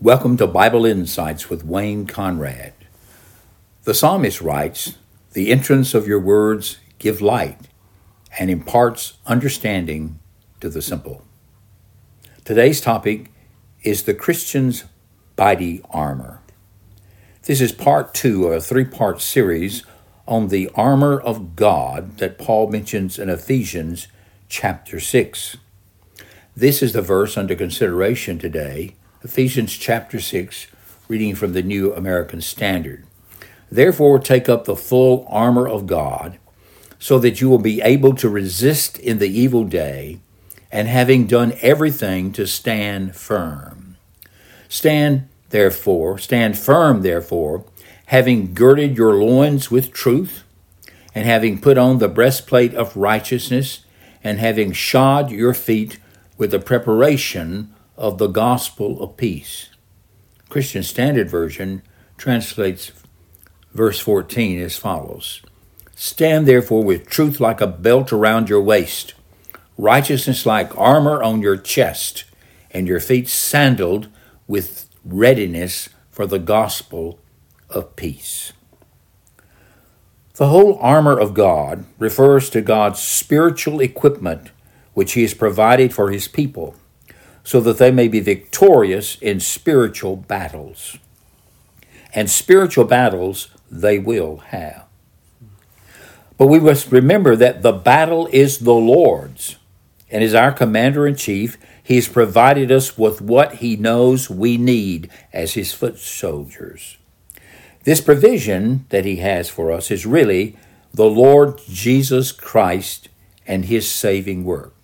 Welcome to Bible Insights with Wayne Conrad. The psalmist writes, The entrance of your words give light and imparts understanding to the simple. Today's topic is the Christian's body armor. This is part two of a three part series on the armor of God that Paul mentions in Ephesians chapter 6. This is the verse under consideration today Ephesians chapter 6, reading from the New American Standard. Therefore, take up the full armor of God, so that you will be able to resist in the evil day, and having done everything to stand firm. Stand, therefore, stand firm, therefore, having girded your loins with truth, and having put on the breastplate of righteousness, and having shod your feet with the preparation of the gospel of peace. Christian Standard Version translates verse 14 as follows Stand therefore with truth like a belt around your waist, righteousness like armor on your chest, and your feet sandaled with readiness for the gospel of peace. The whole armor of God refers to God's spiritual equipment which He has provided for His people so that they may be victorious in spiritual battles. And spiritual battles they will have. But we must remember that the battle is the Lord's. And as our commander in chief, he has provided us with what he knows we need as his foot soldiers. This provision that he has for us is really the Lord Jesus Christ and his saving work.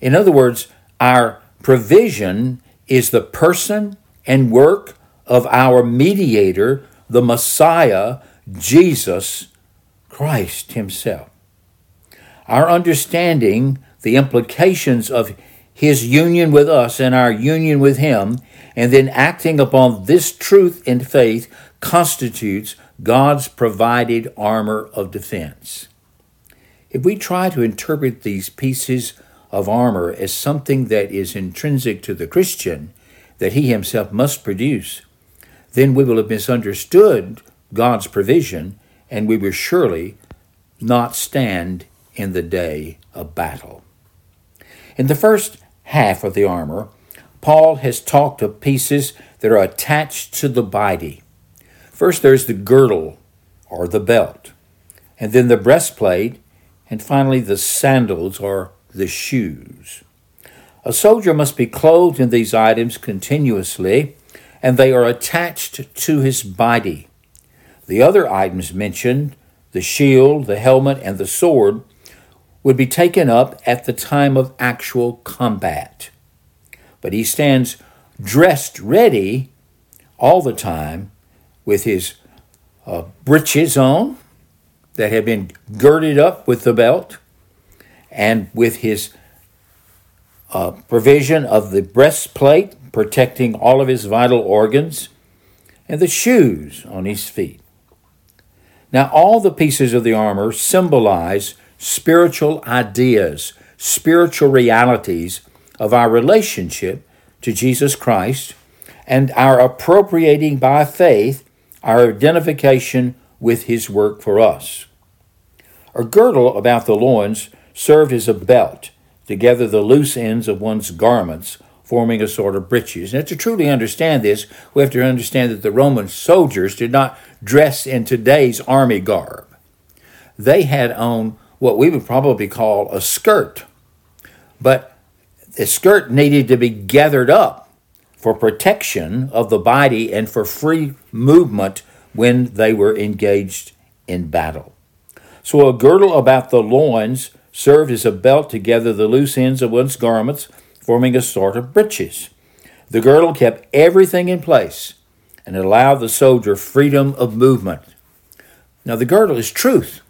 In other words, our provision is the person and work of our mediator, the Messiah, Jesus Christ Himself. Our understanding the implications of His union with us and our union with Him, and then acting upon this truth in faith constitutes God's provided armor of defense. If we try to interpret these pieces of armor as something that is intrinsic to the Christian, that he himself must produce, then we will have misunderstood God's provision and we will surely not stand in the day of battle. In the first half of the armor, Paul has talked of pieces that are attached to the body. First, there's the girdle or the belt, and then the breastplate, and finally the sandals or the shoes. A soldier must be clothed in these items continuously, and they are attached to his body. The other items mentioned, the shield, the helmet, and the sword, would be taken up at the time of actual combat. But he stands dressed ready all the time with his uh, breeches on that have been girded up with the belt and with his uh, provision of the breastplate protecting all of his vital organs and the shoes on his feet. Now, all the pieces of the armor symbolize spiritual ideas, spiritual realities of our relationship to Jesus Christ and our appropriating by faith our identification with his work for us. A girdle about the loins served as a belt to gather the loose ends of one's garments, forming a sort of breeches. Now, to truly understand this, we have to understand that the Roman soldiers did not dress in today's army garb. They had on what we would probably call a skirt, but the skirt needed to be gathered up for protection of the body and for free movement when they were engaged in battle. So, a girdle about the loins served as a belt to gather the loose ends of one's garments, forming a sort of breeches. The girdle kept everything in place and allowed the soldier freedom of movement. Now, the girdle is truth,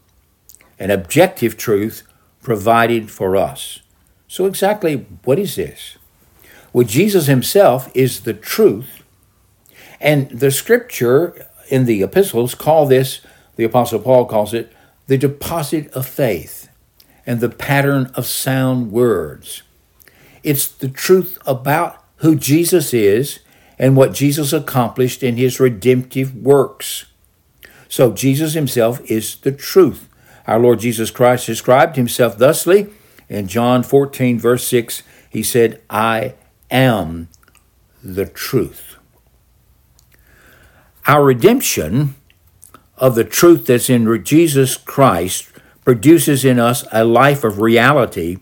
an objective truth provided for us. So, exactly what is this? Well, Jesus himself is the truth, and the scripture in the epistles call this, the Apostle Paul calls it, the deposit of faith and the pattern of sound words. It's the truth about who Jesus is and what Jesus accomplished in his redemptive works. So Jesus himself is the truth. Our Lord Jesus Christ described himself thusly in John 14, verse 6. He said, I am the truth. Our redemption of the truth that's in Jesus Christ produces in us a life of reality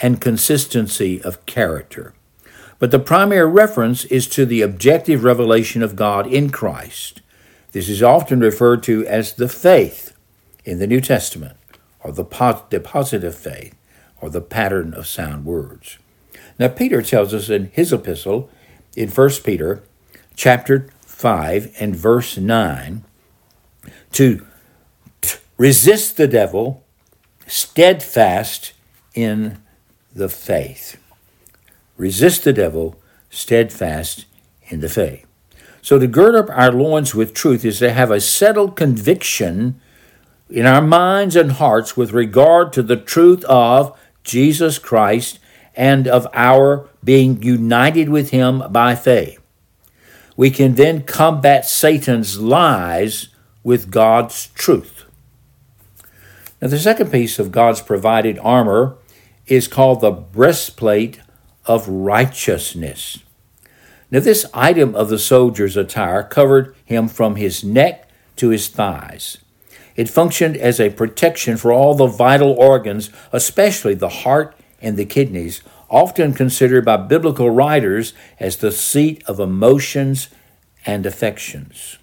and consistency of character. But the primary reference is to the objective revelation of God in Christ. This is often referred to as the faith in the New Testament, or the, positive faith, or the pattern of sound words. Now, Peter tells us in his epistle, in 1 Peter chapter 5 and verse 9, to resist the devil steadfast in the faith. Resist the devil, steadfast in the faith. So, to gird up our loins with truth is to have a settled conviction in our minds and hearts with regard to the truth of Jesus Christ and of our being united with Him by faith. We can then combat Satan's lies with God's truth. Now, the second piece of God's provided armor is called the breastplate of righteousness. Now, this item of the soldier's attire covered him from his neck to his thighs. It functioned as a protection for all the vital organs, especially the heart and the kidneys, often considered by biblical writers as the seat of emotions and affections.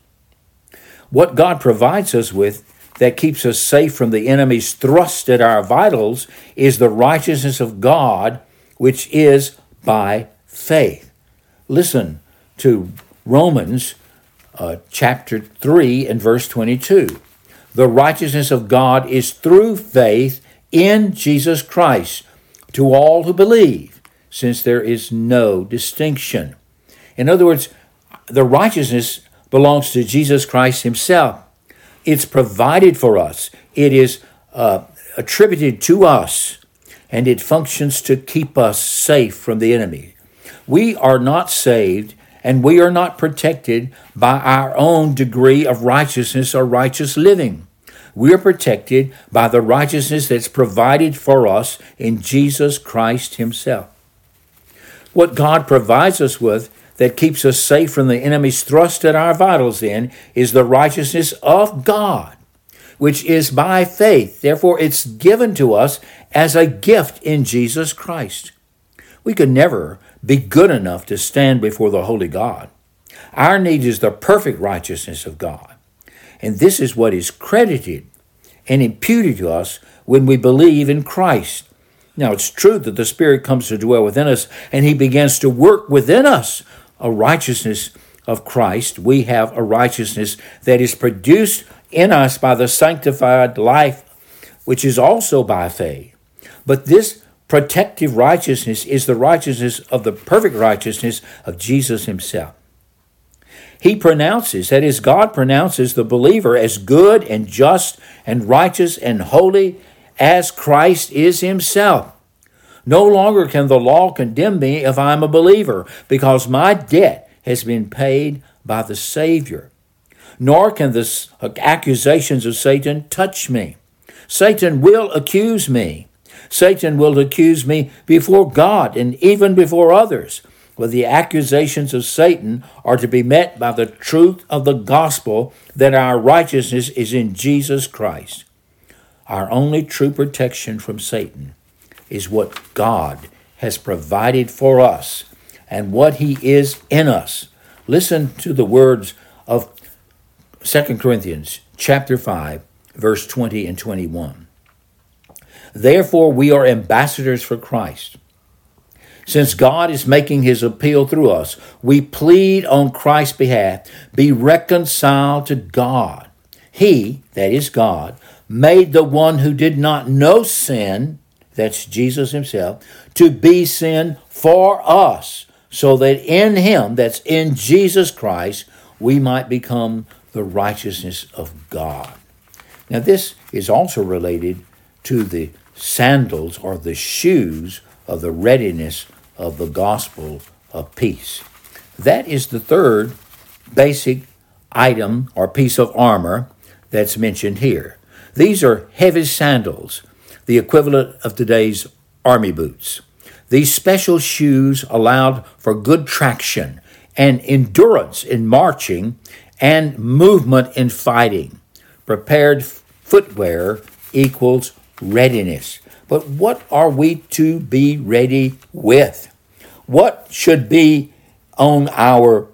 What God provides us with that keeps us safe from the enemy's thrust at our vitals is the righteousness of God which is by faith. Listen to Romans uh, chapter 3 and verse 22. The righteousness of God is through faith in Jesus Christ to all who believe, since there is no distinction. In other words, the righteousness belongs to Jesus Christ Himself. It's provided for us, it is uh, attributed to us and it functions to keep us safe from the enemy. We are not saved and we are not protected by our own degree of righteousness or righteous living. We are protected by the righteousness that's provided for us in Jesus Christ Himself. What God provides us with that keeps us safe from the enemy's thrust at our vitals, then, is the righteousness of God which is by faith. Therefore, it's given to us as a gift in Jesus Christ. We could never be good enough to stand before the Holy God. Our need is the perfect righteousness of God. And this is what is credited and imputed to us when we believe in Christ. Now, it's true that the Spirit comes to dwell within us and He begins to work within us a righteousness of Christ. We have a righteousness that is produced in us by the sanctified life, which is also by faith. But this protective righteousness is the righteousness of the perfect righteousness of Jesus himself. He pronounces, that is, God pronounces the believer as good and just and righteous and holy as Christ is himself. No longer can the law condemn me if I'm a believer, because my debt has been paid by the Savior nor can the accusations of Satan touch me. Satan will accuse me. Satan will accuse me before God and even before others. But the accusations of Satan are to be met by the truth of the gospel that our righteousness is in Jesus Christ. Our only true protection from Satan is what God has provided for us and what he is in us. Listen to the words of 2 Corinthians chapter 5 verse 20 and 21. Therefore we are ambassadors for Christ. Since God is making his appeal through us, we plead on Christ's behalf, be reconciled to God. He, that is God, made the one who did not know sin, that's Jesus himself, to be sin for us, so that in him, that's in Jesus Christ, we might become the righteousness of God. Now, this is also related to the sandals or the shoes of the readiness of the gospel of peace. That is the third basic item or piece of armor that's mentioned here. These are heavy sandals, the equivalent of today's army boots. These special shoes allowed for good traction and endurance in marching and movement in fighting. Prepared footwear equals readiness. But what are we to be ready with? What should be on our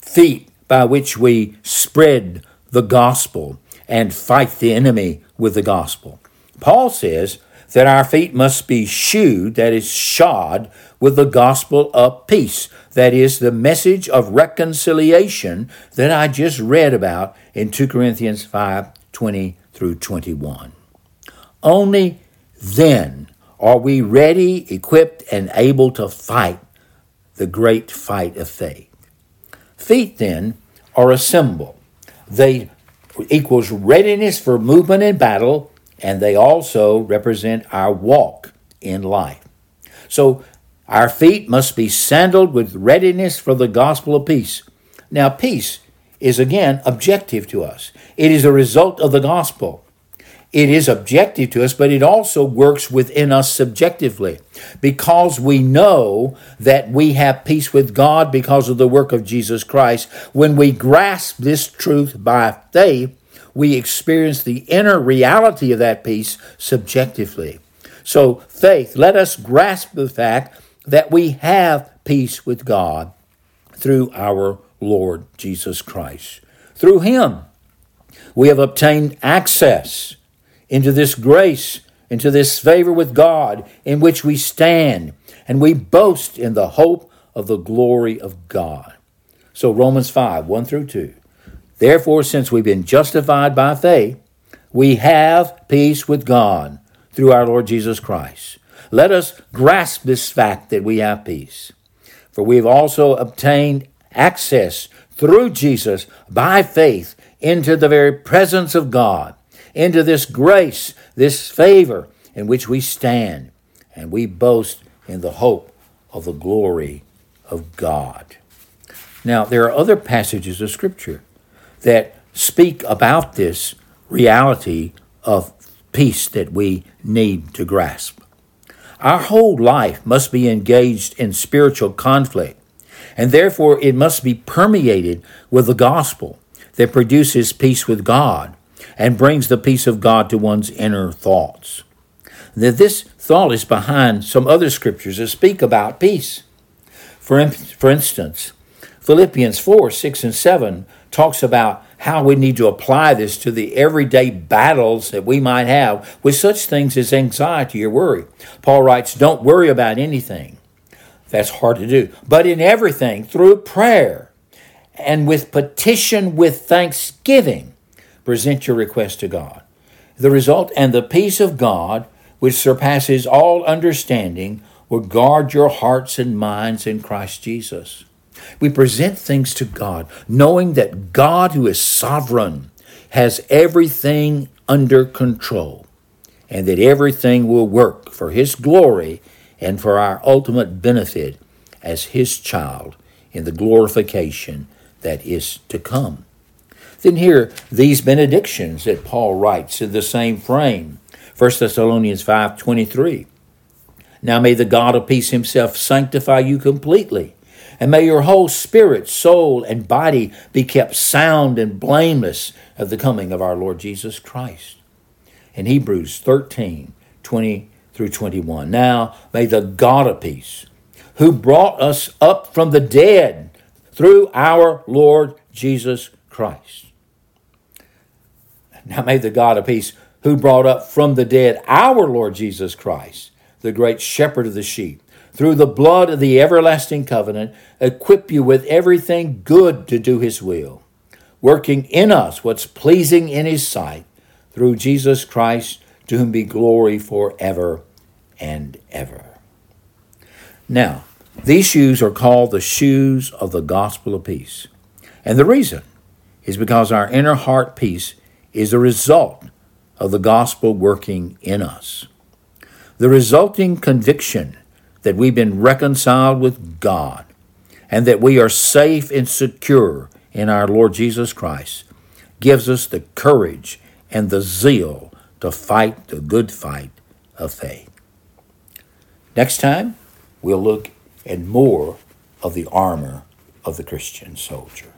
feet by which we spread the gospel and fight the enemy with the gospel? Paul says that our feet must be shoed, that is, shod, with the gospel of peace, that is, the message of reconciliation that I just read about in 2 Corinthians 5 20 through 21. Only then are we ready, equipped, and able to fight the great fight of faith. Feet, then, are a symbol. They equals readiness for movement in battle, and they also represent our walk in life. So our feet must be sandaled with readiness for the gospel of peace. Now, peace is again objective to us, it is a result of the gospel. It is objective to us, but it also works within us subjectively because we know that we have peace with God because of the work of Jesus Christ. When we grasp this truth by faith, we experience the inner reality of that peace subjectively. So, faith, let us grasp the fact that we have peace with God through our Lord Jesus Christ. Through Him, we have obtained access into this grace, into this favor with God in which we stand, and we boast in the hope of the glory of God. So, Romans 5 1 through 2. Therefore, since we've been justified by faith, we have peace with God through our Lord Jesus Christ. Let us grasp this fact that we have peace. For we have also obtained access through Jesus by faith into the very presence of God, into this grace, this favor in which we stand, and we boast in the hope of the glory of God. Now, there are other passages of Scripture that speak about this reality of peace that we need to grasp. Our whole life must be engaged in spiritual conflict, and therefore it must be permeated with the gospel that produces peace with God and brings the peace of God to one's inner thoughts. Now, this thought is behind some other scriptures that speak about peace. For, for instance, Philippians 4 6 and 7 talks about how we need to apply this to the everyday battles that we might have with such things as anxiety or worry. Paul writes, Don't worry about anything. That's hard to do. But in everything, through prayer and with petition with thanksgiving, present your request to God. The result and the peace of God, which surpasses all understanding, will guard your hearts and minds in Christ Jesus. We present things to God, knowing that God, who is sovereign, has everything under control, and that everything will work for His glory and for our ultimate benefit as His child in the glorification that is to come. Then here these benedictions that Paul writes in the same frame. 1 Thessalonians 5:23. Now may the God of peace himself sanctify you completely and may your whole spirit, soul, and body be kept sound and blameless at the coming of our Lord Jesus Christ. In Hebrews 13 20 through 21. Now may the God of peace, who brought us up from the dead through our Lord Jesus Christ. Now may the God of peace, who brought up from the dead our Lord Jesus Christ, the great shepherd of the sheep, through the blood of the everlasting covenant, equip you with everything good to do his will, working in us what's pleasing in his sight, through Jesus Christ, to whom be glory forever and ever. Now, these shoes are called the shoes of the gospel of peace. And the reason is because our inner heart peace is a result of the gospel working in us. The resulting conviction that we've been reconciled with God and that we are safe and secure in our Lord Jesus Christ gives us the courage and the zeal to fight the good fight of faith. Next time, we'll look at more of the armor of the Christian soldier.